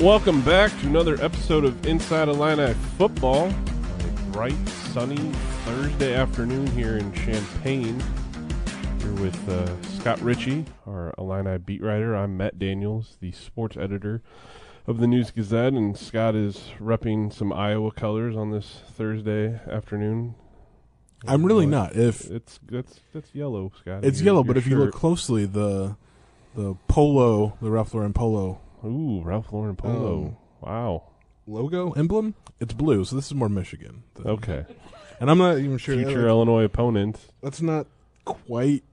Welcome back to another episode of Inside Illini Football. A bright, sunny Thursday afternoon here in Champaign. Here with uh, Scott Ritchie, our Illini beat writer. I'm Matt Daniels, the sports editor of the News Gazette, and Scott is repping some Iowa colors on this Thursday afternoon. I'm really not. If It's that's that's yellow, Scott. it's Your- yellow, your but if you look closely, the the polo, the Ralph Lauren polo ooh, Ralph Lauren polo. Um, wow. logo emblem, it's blue. So this is more Michigan. The- Okay. And I'm not even sure. that- Future Illinois opponent. that's not quite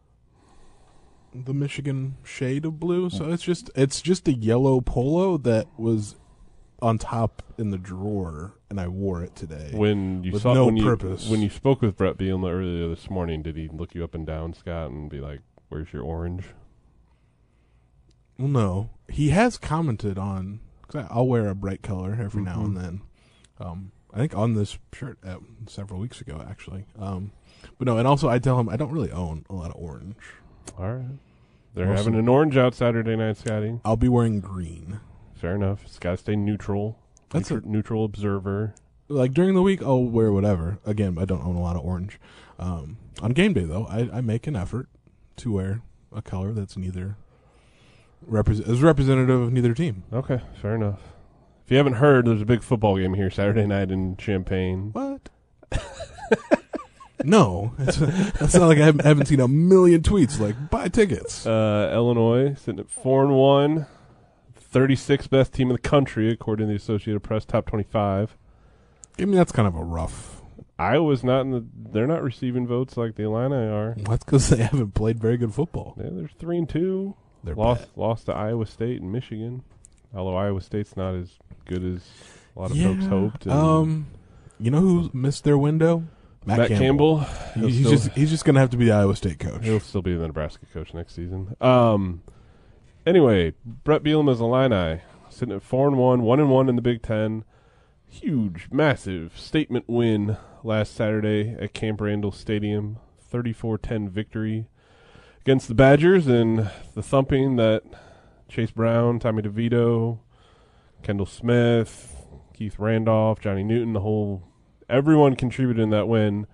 the Michigan shade of blue. So it's just it's just a yellow polo that was on top in the drawer, and I wore it today. When you With saw no when you purpose. when you spoke with Brett Bielema earlier this morning, did he look you up and down, Scott, and be like, "Where's your orange?" Well, no, he has commented on. Cause I- I'll wear a bright color every now and Mhm. then. Um, I think on this shirt uh, several weeks ago, actually. Um, but no, and also I tell him I don't really own a lot of orange. All right. They're having an orange out Saturday night, Scotty. I'll be wearing green. Fair enough. It's got to stay neutral. That's Neutr- neutral observer. Like during the week, I'll wear whatever. Again, I don't own a lot of orange. Um, on game day, though, I, I make an effort to wear a color that's neither is representative of neither team. Okay, fair enough. If you haven't heard, there's a big football game here Saturday night in Champaign. What? no, it's, it's not like I haven't, haven't seen a million tweets like buy tickets. Uh, Illinois sitting at four and one, 36th best team in the country according to the Associated Press top 25. I mean, that's kind of a rough. Iowa's not in the. They're not receiving votes like the Illini are. That's because they haven't played very good football. Yeah, they're three and two. They're lost bad. lost to Iowa State and Michigan. Although Iowa State's not as good as a lot of yeah. folks hoped. and Um, you know who missed their window? Matt, Campbell. He- he'll He's still- just he's just gonna have to be the Iowa State coach. He'll still be the Nebraska coach next season. Um. Anyway, Brett Bielema's Illini sitting at four and one, one and one in the Big Ten. Huge, massive statement win last Saturday at Camp Randall Stadium. 34-10 victory against the Badgers and the thumping that Chase Brown, Tommy DeVito, Kendall Smith, Keith Randolph, Johnny Newton, the whole everyone contributed in that win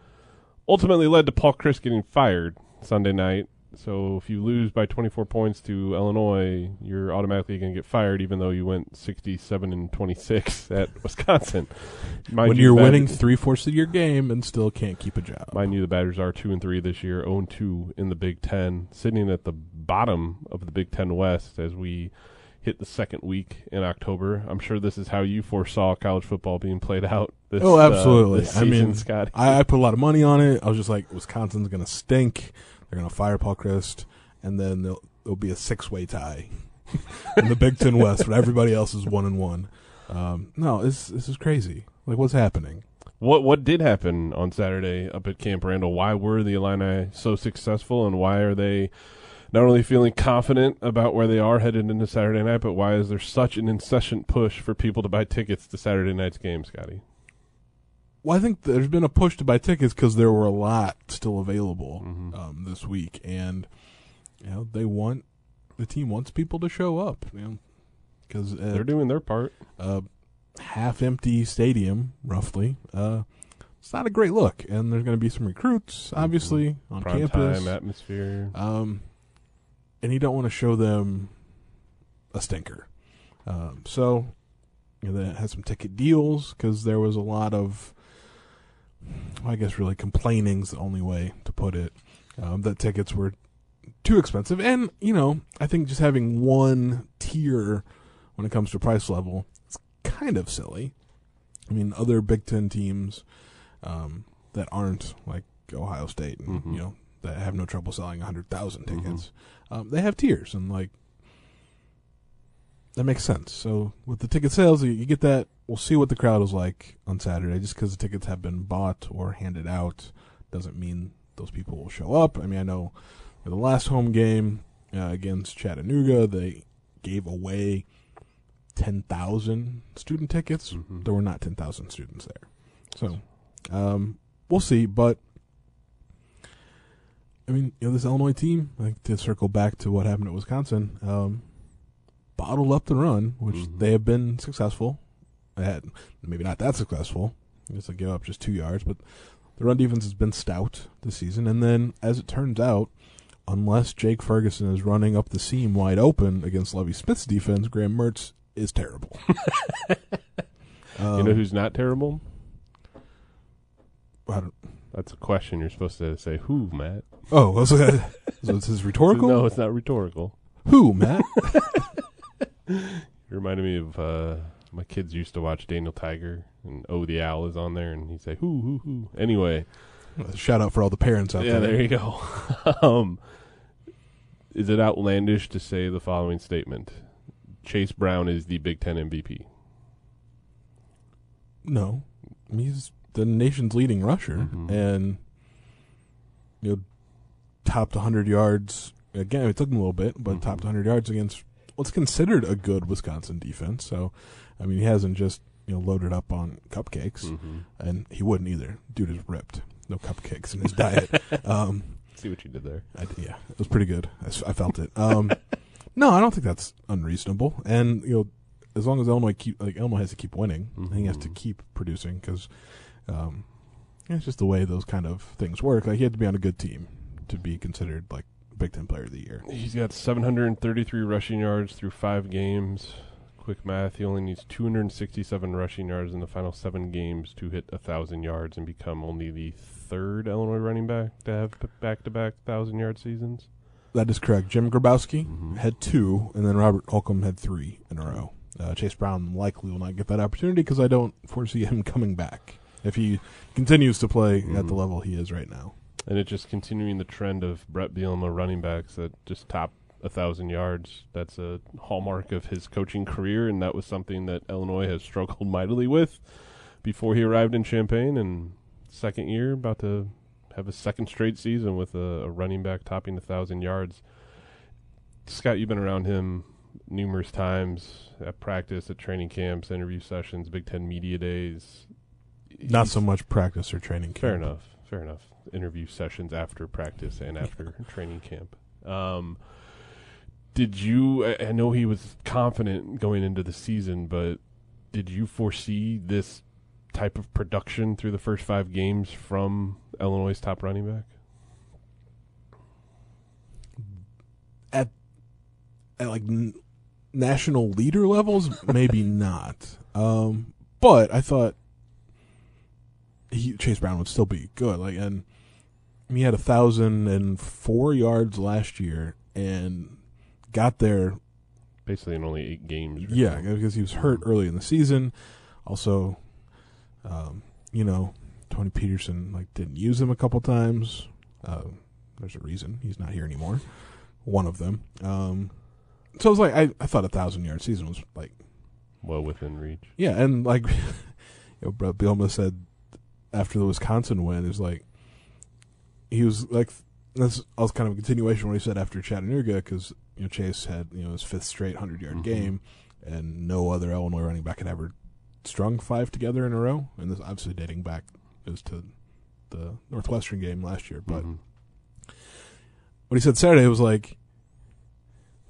ultimately led to Paul Chryst getting fired Sunday night. So if you lose by 24 points to Illinois, you're automatically going to get fired, even though you went 67 and 26 at Wisconsin. Mind when you, you're winning three fourths of your game and still can't keep a job. Mind you, the Badgers are two and three this year, 0 and two in the Big Ten, sitting at the bottom of the Big Ten West as we hit the second week in October. I'm sure this is how you foresaw college football being played out. This, Oh, uh, absolutely. this I mean, Scotty. I, I put a lot of money on it. I was just like, Wisconsin's gonna stink. They're gonna fire Paul Chryst, and then there'll, there'll be a six way tie in the Big Ten West, but everybody else is one and one. Um, no, this this is crazy. Like, what's happening? What what did happen on Saturday up at Camp Randall? Why were the Illini so successful, and why are they not only feeling confident about where they are headed into Saturday night, but why is there such an incessant push for people to buy tickets to Saturday night's game, Scotty? Well, I think there's been a push to buy tickets because there were a lot still available Mhm. um, this week, and you know they want the team wants people to show up. You know, because They're doing their part. a half empty stadium, roughly. Uh, it's not a great look, and there's going to be some recruits, obviously, on Prime campus. time atmosphere. Um, and you don't want to show them a stinker. Um, so, you know, they had some ticket deals because there was a lot of, I guess, really complaining's the only way to put it. Um, that tickets were too expensive, and you know, I think just having one tier when it comes to price level is kind of silly. I mean, other Big Ten teams um, that aren't like Ohio State and Mhm. you know that have no trouble selling hundred thousand Mhm. tickets, um, they have tiers, and like that makes sense. So with the ticket sales, you, get that. We'll see what the crowd is like on Saturday. Just because the tickets have been bought or handed out doesn't mean those people will show up. I mean, I know the last home game uh, against Chattanooga, they gave away ten thousand student tickets. Mhm. There were not ten thousand students there, so um, we'll see. But I mean, you know, this Illinois team, like to circle back to what happened at Wisconsin, um, bottled up the run, which Mhm. they have been successful at. Maybe not that successful. Just to give up just two yards, but the run defense has been stout this season. And then, as it turns out, unless Jake Ferguson is running up the seam wide open against Lovie Smith's defense, Graham Mertz is terrible. um, you know who's not terrible? I don't- That's a question you're supposed to say. Who, Matt? oh, it, so this is rhetorical. No, it's not rhetorical. Who, Matt? Reminded me of uh, my kids used to watch Daniel Tiger, and Oh the Owl is on there, and he'd say, "Who, who, who?" Anyway, Shout out for all the parents out yeah, there. there you go. um, is it outlandish to say the following statement? Chase Brown is the Big Ten MVP. No, he's the nation's leading rusher, Mhm. and you know, topped 100 yards again. It took him a little bit, but Mhm. topped 100 yards against what's considered a good Wisconsin defense. So, I mean, he hasn't just you know loaded up on cupcakes, Mm-hmm. and he wouldn't either. Dude is ripped. No cupcakes in his diet. Um, See what you did there. I, yeah, it was pretty good. I felt it. Um, no, I don't think that's unreasonable. And you know, as long as Illinois keep like Illinois has to keep winning, he has to Mhm. keep producing because um, it's just the way those kind of things work. Like he had to be on a good team to be considered like Big Ten Player of the Year. He's got 733 rushing yards through five games. Quick math: he only needs 267 rushing yards in the final seven games to hit a thousand yards and become only the third Illinois running back to have back-to-back thousand-yard seasons. That is correct. Jim Grabowski Mhm. had two, and then Robert Holcomb had three in a row. Uh, Chase Brown likely will not get that opportunity because I don't foresee him coming back if he continues to play at the Mhm. level he is right now. And it's just continuing the trend of Brett Bielema running backs that just top a thousand yards. That's a hallmark of his coaching career, and that was something that Illinois has struggled mightily with before he arrived in Champaign. And second year, about to have a second straight season with a, a running back topping a thousand yards. Scott, you've been around him numerous times at practice, at training camps, interview sessions, Big Ten media days. Not so much practice or training. Camp. Fair enough. Fair enough. Interview sessions after practice and after training camp. Um, did you? I, I know he was confident going into the season, but did you foresee this type of production through the first five games from Illinois' top running back? at at like n- national leader levels, maybe not. Um, but I thought he, Chase Brown would still be good. Like, and he had a thousand and four yards last year, and got there. Basically, in only eight games. Yeah, so. because he was hurt early in the season. Also, um, you know, Tony Petersen like didn't use him a couple times. Uh, there's a reason he's not here anymore. One of them. Um, so I was like, I, I thought a thousand yard season was like, well within reach. yeah, and like, you know, Brett Bielema said after the Wisconsin win is like, he was like, that's also kind of a continuation of what he said after Chattanooga because you know Chase had you know his fifth straight hundred yard Mhm. game, and no other Illinois running back had ever strung five together in a row, and this obviously dating back is to the Northwestern game last year, but Mhm. what he said Saturday was like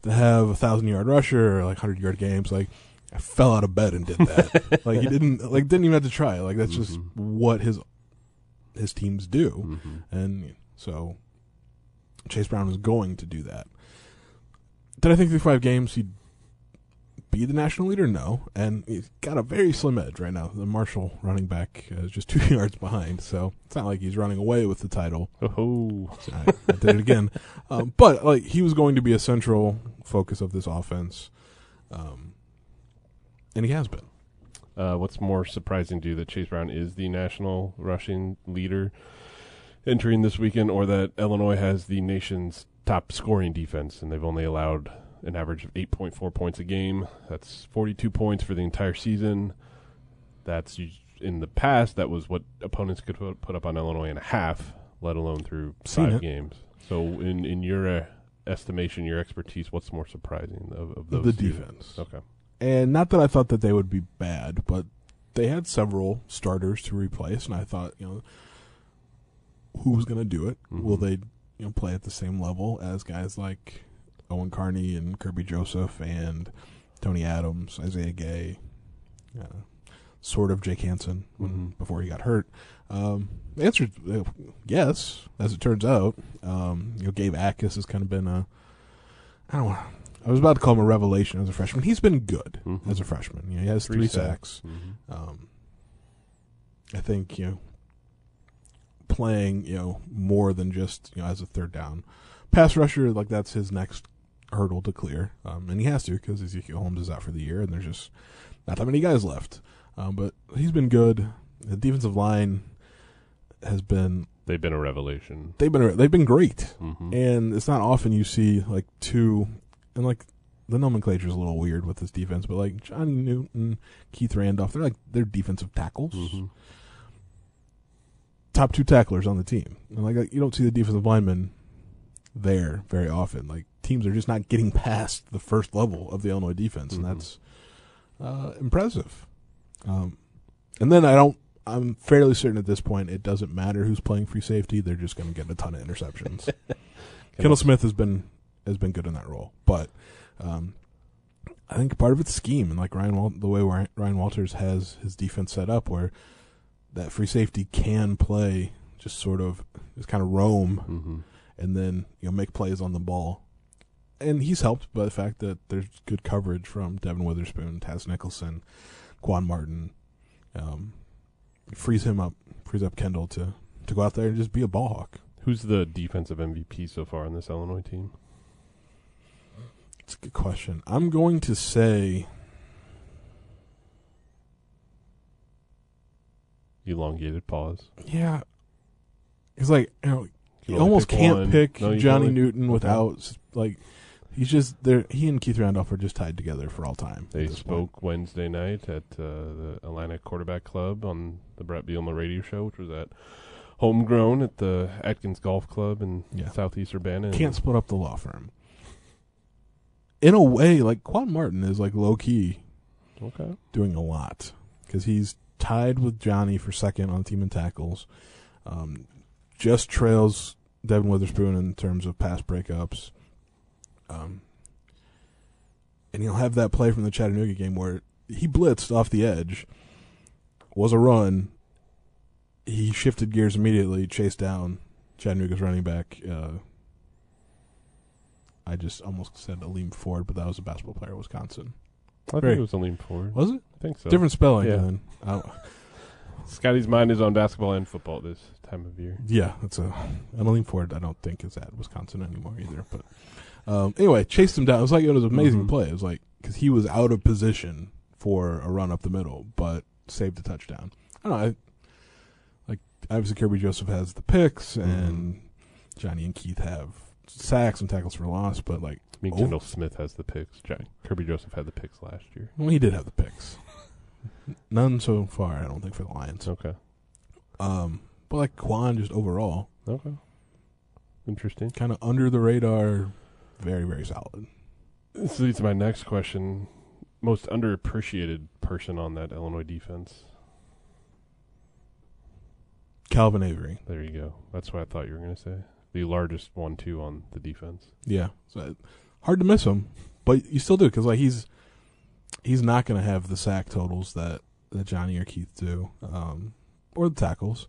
to have a thousand yard rusher or like hundred yard games. Like I fell out of bed and did that. like he didn't like didn't even have to try. Like that's just Mhm. what his his teams do, Mhm. and so Chase Brown is going to do that. Did I think through five games he'd be the national leader? No, and he's got a very slim edge right now. The Marshall running back is just two yards behind, so it's not like he's running away with the title. Oh, I, I did it again. Um, but like he was going to be a central focus of this offense, um, and he has been. Uh, what's more surprising to you that Chase Brown is the national rushing leader entering this weekend, or that Illinois has the nation's top scoring defense and they've only allowed an average of 8.4 points a game? That's 42 points for the entire season. That's in the past, that was what opponents could put, up on Illinois in a half, let alone through Seen five it. games. So, in, in your uh, estimation, your expertise, what's more surprising of, of those the two? defense, Okay. And not that I thought that they would be bad, but they had several starters to replace, and I thought, you know, who was going to do it? Will Mhm. they, you know, play at the same level as guys like Owen Carney and Kirby Joseph and Tony Adams, Isaiah Gay, uh, sort of Jake Hansen when, Mhm. before he got hurt. Um, the answer is uh, yes, as it turns out. Um, you know, Gabe Atkins has kind of been a. I don't. want I was about to call him a revelation as a freshman. He's been good Mhm. as a freshman. You know, he has Three three, sacks. sacks. Mhm. Um, I think you know playing you know more than just you know as a third down pass rusher like that's his next hurdle to clear, um, and he has to because Ezekiel Holmes is out for the year, and there's just not that many guys left. Um, but he's been good. The defensive line has been They've been a revelation. they've been they've been great, hmm and it's not often you see like two and like the nomenclature is a little weird with this defense, but like Johnny Newton, Keith Randolph, they're like they're defensive tackles, hmm top two tacklers on the team, and like you don't see the defensive linemen there very often. Like teams are just not getting past the first level of the Illinois defense, and Mhm. that's uh, impressive. Um, and then I don't. I'm fairly certain at this point it doesn't matter who's playing free safety; they're just going to get a ton of interceptions. Kendall Smith has been has been good in that role, but um, I think part of it's scheme and like Ryan Wal- the way Ryan Ryan Walters has his defense set up, where that free safety can play just sort of just kind of roam hmm and then you know make plays on the ball. And he's helped by the fact that there's good coverage from Devin Witherspoon, Taz Nicholson, Quan Martin. Um, frees him up, frees up Kendall to to go out there and just be a ball hawk. Who's the defensive MVP so far on this Illinois team? It's a good question. I'm going to say Elongated pause. yeah. It's like you know You you almost pick can't one. pick No, Johnny only- Newton without like he's just there. He and Keith Randolph are just tied together for all time. They spoke point. Wednesday night at uh, the Atlanta Quarterback Club on the Brett Bielema radio show, which was at Homegrown at the Atkins Golf Club in Yeah. Southeast Urbana. Can't split up the law firm. In a way, like Quan Martin is like low key Okay. doing a lot because he's tied with Johnny for second on team in tackles. Um, just trails Devin Witherspoon in terms of pass breakups. Um, and he'll have that play from the Chattanooga game where he blitzed off the edge, was a run. He shifted gears immediately, chased down Chattanooga's running back. Uh, I just almost said Aleem Ford, but that was a basketball player at Wisconsin. I Very- think it was a lean forward. Was it? I think so. Different spelling Yeah. then. Scotty's mind is on basketball and football this time of year. Yeah, that's a Emmeline Ford. I don't think is at Wisconsin anymore either. But um, anyway, chased him down. It was like it was an amazing Mhm. play. It was like because he was out of position for a run up the middle, but saved a touchdown. I don't know. I, like obviously Kirby Joseph has the picks, and Johnny and Keith have sacks and tackles for loss. But like, I mean, Oh. Kendall Smith has the picks. Jack, Kirby Joseph had the picks last year. well, he did have the picks. None so far, I don't think, for the Lions. Okay. Um, but like Quan, just overall, Okay. Interesting. kind of under the radar, very very solid. This leads to my next question. Most underappreciated person on that Illinois defense. Calvin Avery. There you go. That's what I thought you were going to say. The largest one, too, on the defense. Yeah, so hard to miss him, but you still do because like he's he's not going to have the sack totals that that Johnny or Keith do, um, or the tackles,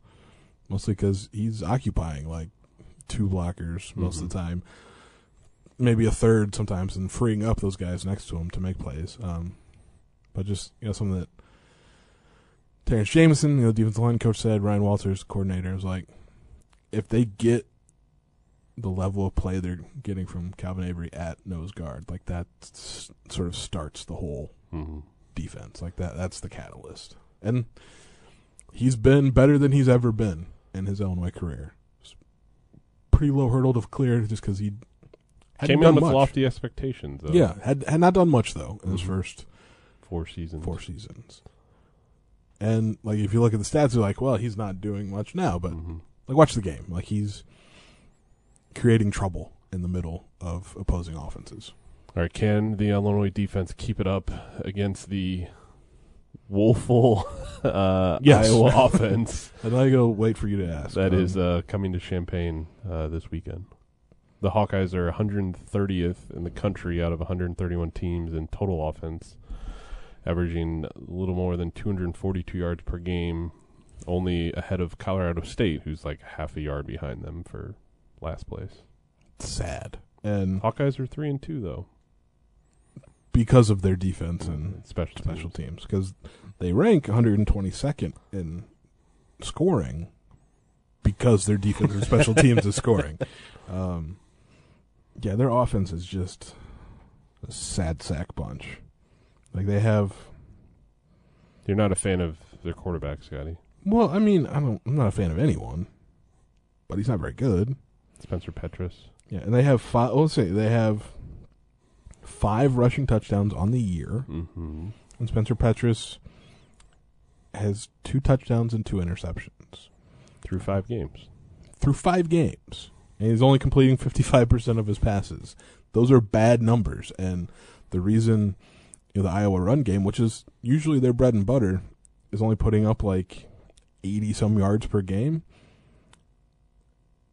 mostly because he's occupying like two blockers most of the time, maybe a third sometimes, and freeing up those guys next to him to make plays. Um, but just you know something that Terrance Jamison, you know, the defensive line coach said, Ryan Walters, coordinator, was like, if they get the level of play they're getting from Calvin Avery at nose guard, like that s- sort of starts the whole hmm defense. Like that, that's the catalyst. And he's been better than he's ever been in his Illinois career. Pretty low hurdle to clear just because he Came done in with much. lofty expectations, though. Yeah, had had not done much though in his Mhm. first Four seasons. four seasons. And like if you look at the stats, you're like, well, he's not doing much now, but Mhm. like watch the game. Like he's creating trouble in the middle of opposing offenses. All right, can the Illinois defense keep it up against the woeful uh, Yes. Iowa offense And I go wait for you to ask. that Um, is uh, coming to Champaign uh, this weekend? The Hawkeyes are 130th in the country out of 131 teams in total offense, averaging a little more than 242 yards per game, only ahead of Colorado State, who's like half a yard behind them for last place. Sad. And Hawkeyes are three and two though. because of their defense and Special special teams. teams, because they rank 122nd in scoring because their defense and special teams is scoring. Um, yeah, their offense is just a sad sack bunch. Like they have. You're not a fan of their quarterback, Scotty. Well, I mean, I don't. I'm not a fan of anyone, but he's not very good. Spencer Petras. Yeah, and they have five. Let's say they have five rushing touchdowns on the year, Mm-hmm. and Spencer Petras has two touchdowns and two interceptions Through five games. through five games, and he's only completing 55 percent of his passes. Those are bad numbers, and the reason you know, the Iowa run game, which is usually their bread and butter, is only putting up like 80 some yards per game.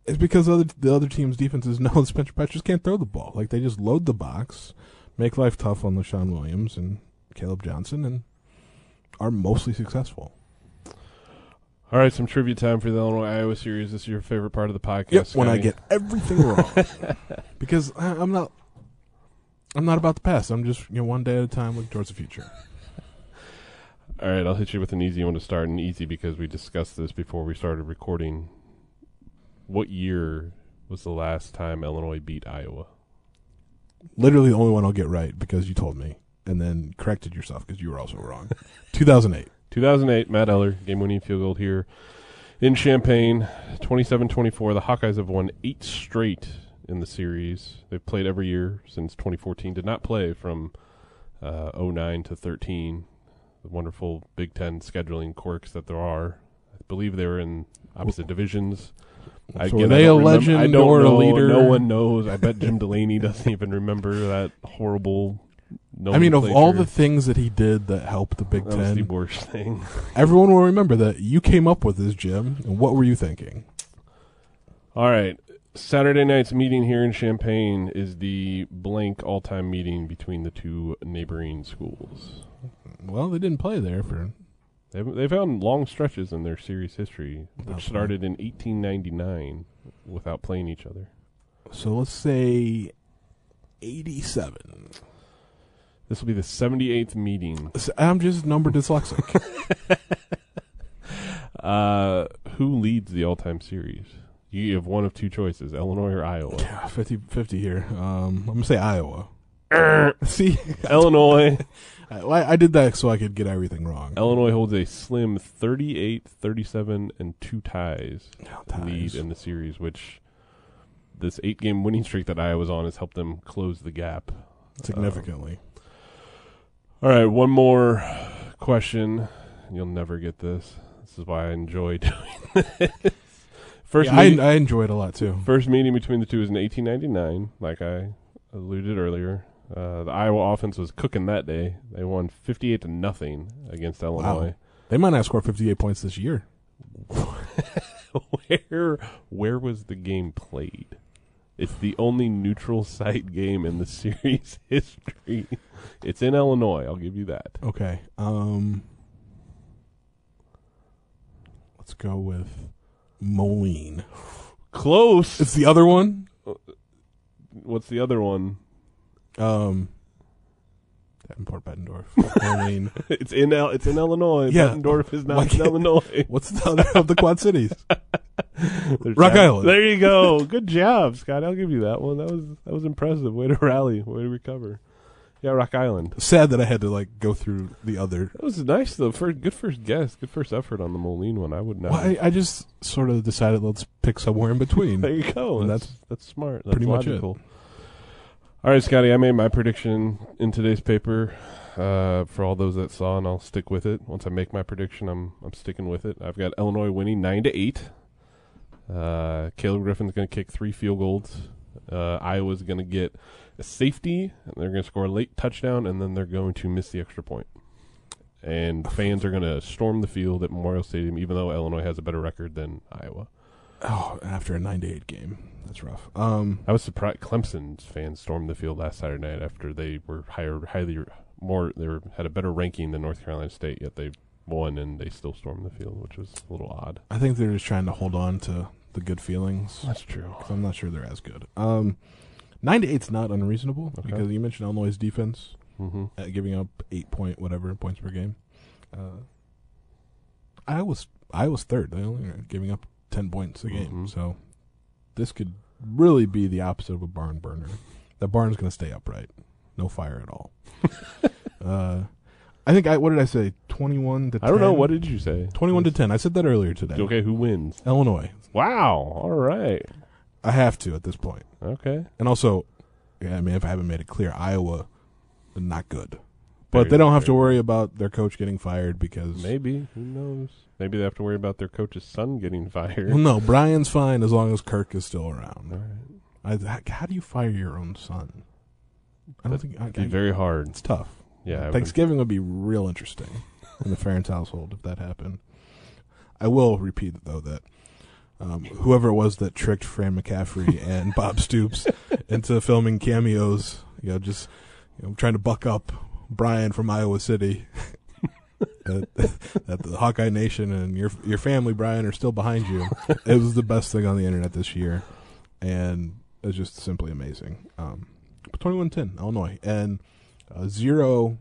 It's because other the other team's defenses know that Spencer Petras can't throw the ball. Like they just load the box, make life tough on Leshon Williams and Kaleb Johnson, and are mostly successful. All right, some trivia time for the Illinois Iowa series. This is your favorite part of the podcast. Yep, when I get everything wrong, because I, I'm not. I'm not about the past. I'm just you know one day at a time, looking towards the future. All right, I'll hit you with an easy one to start, and easy because we discussed this before we started recording. What year was the last time Illinois beat Iowa? Literally the only one I'll get right because you told me, and then corrected yourself because you were also wrong. 2008. 2008, Matt Eller, game-winning field goal here in Champaign, 27-24. The Hawkeyes have won eight straight in the series. They've played every year since 2014. Did not play from uh, 09 to 13. The wonderful Big Ten scheduling quirks that there are. I believe they were in opposite divisions. So Again, I they a remember- legend I don't or know. a leader? No one knows. I bet Jim Delany doesn't even remember that horrible. I mean, of all the things that he did that helped the Big that was the Ten, worst thing. everyone will remember that you came up with this, Jim. And what were you thinking? All right. Saturday night's meeting here in Champaign is the blank all time meeting between the two neighboring schools. Well, they didn't play there for. They've, they've had long stretches in their series history, which Okay. started in 1899 without playing each other. So let's say 87. This will be the 78th meeting. I'm just number dyslexic. Uh, who leads the all time series? You have one of two choices Illinois or Iowa. Yeah, 50 50 here. Um, I'm going to say Iowa. See, Illinois. I, I did that so I could get everything wrong. Illinois holds a slim 38, 37, and two ties. Ties. lead in the series, which this eight game winning streak that Iowa's on has helped them close the gap. Um, significantly. All right, one more question. You'll never get this. This is why I enjoy doing this. First, Yeah, I, I enjoy it a lot too. first meeting between the two is in 1899, like I alluded earlier. Uh, the Iowa offense was cooking that day. They won 58 to nothing against Illinois. They might not score 58 points this year. where where was the game played? It's the only neutral site game in the series history. It's in Illinois. I'll give you that. Okay. Um, let's go with Moline. Close. It's the other one. What's the other one? Um, Davenport Bettendorf. mean, It's in El- It's in Illinois. Yeah. Bettendorf is Why not in can't- Illinois. What's the other of the Quad Cities? There's Rock that- Island. There you go. Good job, Scott. I'll give you that one. That was that was impressive. Way to rally. Way to recover. Yeah, Rock Island. Sad that I had to like go through the other. That was nice though. First, good first guess. Good first effort on the Moline one. I would not. Well, I, I just sort of decided let's pick somewhere in between. There you go. And That's that's that's smart. That's pretty much it. logical. All right, Scotty. I made my prediction in today's paper. Uh, for all those that saw, and I'll stick with it. Once I make my prediction, I'm I'm sticking with it. I've got Illinois winning nine to eight. Uh, Caleb Griffin's going to kick three field goals. Uh, Iowa's going to get a safety, and they're going to score a late touchdown, and then they're going to miss the extra point. And fans are going to storm the field at Memorial Stadium, even though Illinois has a better record than Iowa. Oh, after a nine to eight game, that's rough. Um, I was surprised Clemson's fans stormed the field last Saturday night after they were higher, highly more. They were, had a better ranking than North Carolina State, yet they won and they still stormed the field, which was a little odd. I think they're just trying to hold on to the good feelings. That's true. I'm not sure they're as good. Um, nine to eight's not unreasonable Okay. because you mentioned Illinois' defense Mm-hmm. uh, giving up eight point whatever points per game. Uh, I was I was third. They only giving up ten points a game. Mhm. So this could really be the opposite of a barn burner. That barn's going to stay upright, no fire at all. uh, I think I what did I say? Twenty one to. I don't know. What did you say? Twenty one to ten. I said that earlier today. Okay, who wins? Illinois. Wow. All right. I have to at this point. Okay. And also, yeah, I mean, if I haven't made it clear, Iowa, not good. But Very they don't have to worry about their coach getting fired because Maybe. Who knows? Maybe they have to worry about their coach's son getting fired. Well, no, Brian's fine as long as Kirk is still around. right. I, how do you fire your own son? I don't think I, It'd be I- very hard. it's tough. Yeah. I would- Thanksgiving would be real interesting in the Ferentz household if that happened. I will repeat though that um, whoever it was that tricked Fran McCaffery and Bob Stoops into filming cameos, you know, just you know, trying to buck up Brian from Iowa City. That, that the Hawkeye Nation and your your family, Brian, are still behind you. it was the best thing on the internet this year, and it's just simply amazing. Um, 21-10, Illinois, and uh, zero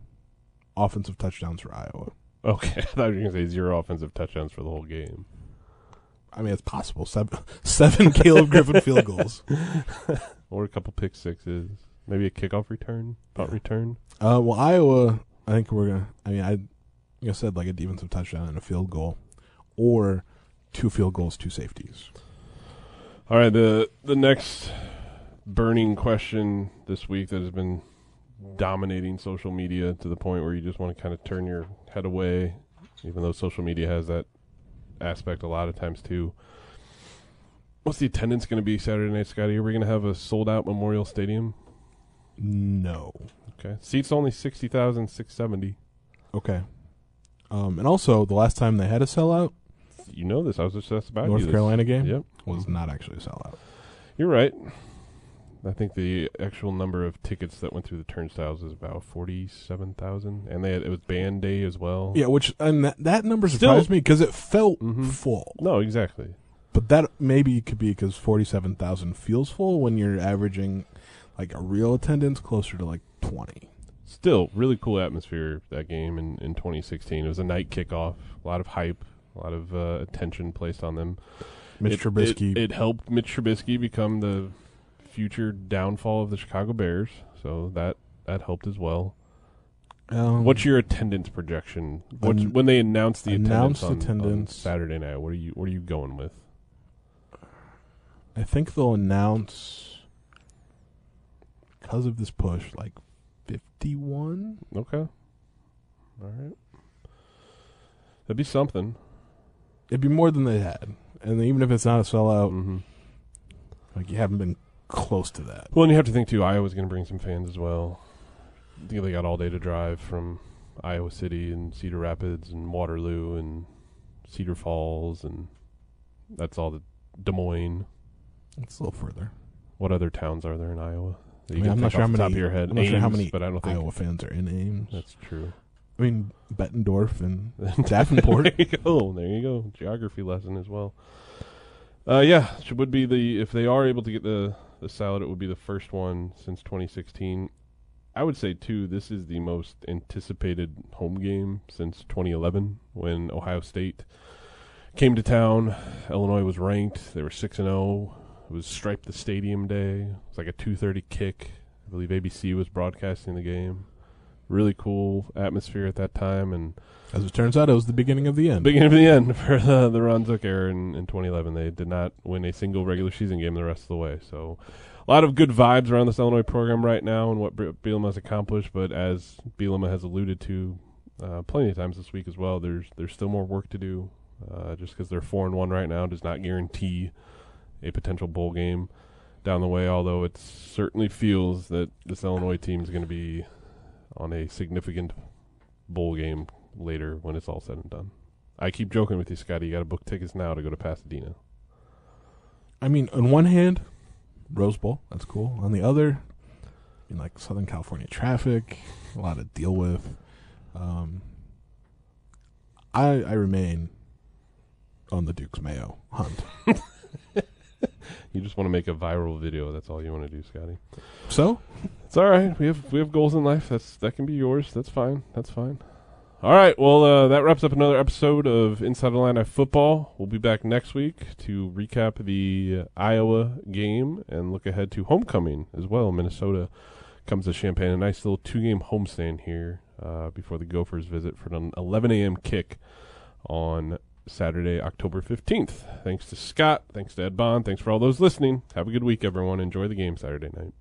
offensive touchdowns for Iowa. Okay. I thought you were going to say zero offensive touchdowns for the whole game. I mean, it's possible. Seven, seven Caleb Griffin field goals. Or a couple pick sixes. Maybe a kickoff return, punt return. Uh, well, Iowa, I think we're gonna. I mean, I, I said, like a defensive touchdown and a field goal, or two field goals, two safeties. All right, the the next burning question this week that has been dominating social media to the point where you just want to kind of turn your head away, even though social media has that aspect a lot of times too. What's the attendance going to be Saturday night, Scotty? Are we going to have a sold out Memorial Stadium? No. Okay, seats only sixty thousand six seventy. Okay. Um, and also, the last time they had a sellout, You know this. I was just asked about North you this. Carolina game, Yep, was not actually a sellout. you're right. I think the actual number of tickets that went through the turnstiles is about forty-seven thousand, and they had, it was band day as well. Yeah, which and that, that number Still- surprised me because it felt Mhm. full. No, exactly. But that maybe could be because forty-seven thousand feels full when you're averaging like a real attendance closer to like twenty. Still, really cool atmosphere that game in, in 2016. It was a night kickoff, a lot of hype, a lot of uh, attention placed on them. Mitch it, Trubisky, It, it helped Mitch Trubisky become the future downfall of the Chicago Bears, so that that helped as well. um, What's your attendance projection? What, An- when they announced the announced attendance, on, on attendance. Saturday night, what are you what are you going with? I think they'll announce because of this push like fifty-one. Okay, all right, that'd be something. It'd be more than they had, and even if it's not a sellout, hmm like you haven't been close to that. Well, and you have to think too. Iowa's going to bring some fans as well. I think they got all day to drive from Iowa City and Cedar Rapids and Waterloo and Cedar Falls and that's all the Des Moines. It's a little further. What other towns are there in Iowa? I mean, I'm not sure how the top many- of your head. I'm not sure how many but I don't think Iowa fans are in Ames. that's true. I mean, Bettendorf and Davenport. there you go. There you go. Geography lesson as well. Uh, yeah, it would be the if they are able to get the the salad, it would be the first one since 2016. I would say too, this is the most anticipated home game since 2011 when Ohio State came to town. Illinois was ranked; they were six and zero. It was Stripe the stadium day. It was like a 2:30 kick. I believe ABC was broadcasting the game. Really cool atmosphere at that time, and As it turns out, it was the beginning of the end. Beginning of the end for the, the Ron Zook era in, in 2011. They did not win a single regular season game the rest of the way. So, a lot of good vibes around this Illinois program right now and what Bre- Bielema has accomplished. But as Bielema has alluded to uh, plenty of times this week as well, there's there's still more work to do. Uh, just because they're four and one right now does not guarantee a potential bowl game down the way. Although it certainly feels that this Illinois team is going to be on a significant bowl game later when it's all said and done. I keep joking with you, Scotty. You got to book tickets now to go to Pasadena. I mean, on one hand, Rose Bowl, that's cool. On the other, in like Southern California traffic, a lot to deal with. Um, I I remain on the Duke's Mayo hunt. You just want to make a viral video. That's all you want to do, Scotty. So, It's all right. We have we have goals in life. That's that can be yours. That's fine. That's fine. All right. Well, uh, that wraps up another episode of Inside Illini Football. We'll be back next week to recap the uh, Iowa game and look ahead to homecoming as well. Minnesota comes to Champaign. A nice little two-game homestand here uh, before the Gophers visit for an 11 a.m. kick on Saturday, October 15th. Thanks to Scott. Thanks to Ed Bond. Thanks for all those listening. Have a good week, everyone. Enjoy the game Saturday night.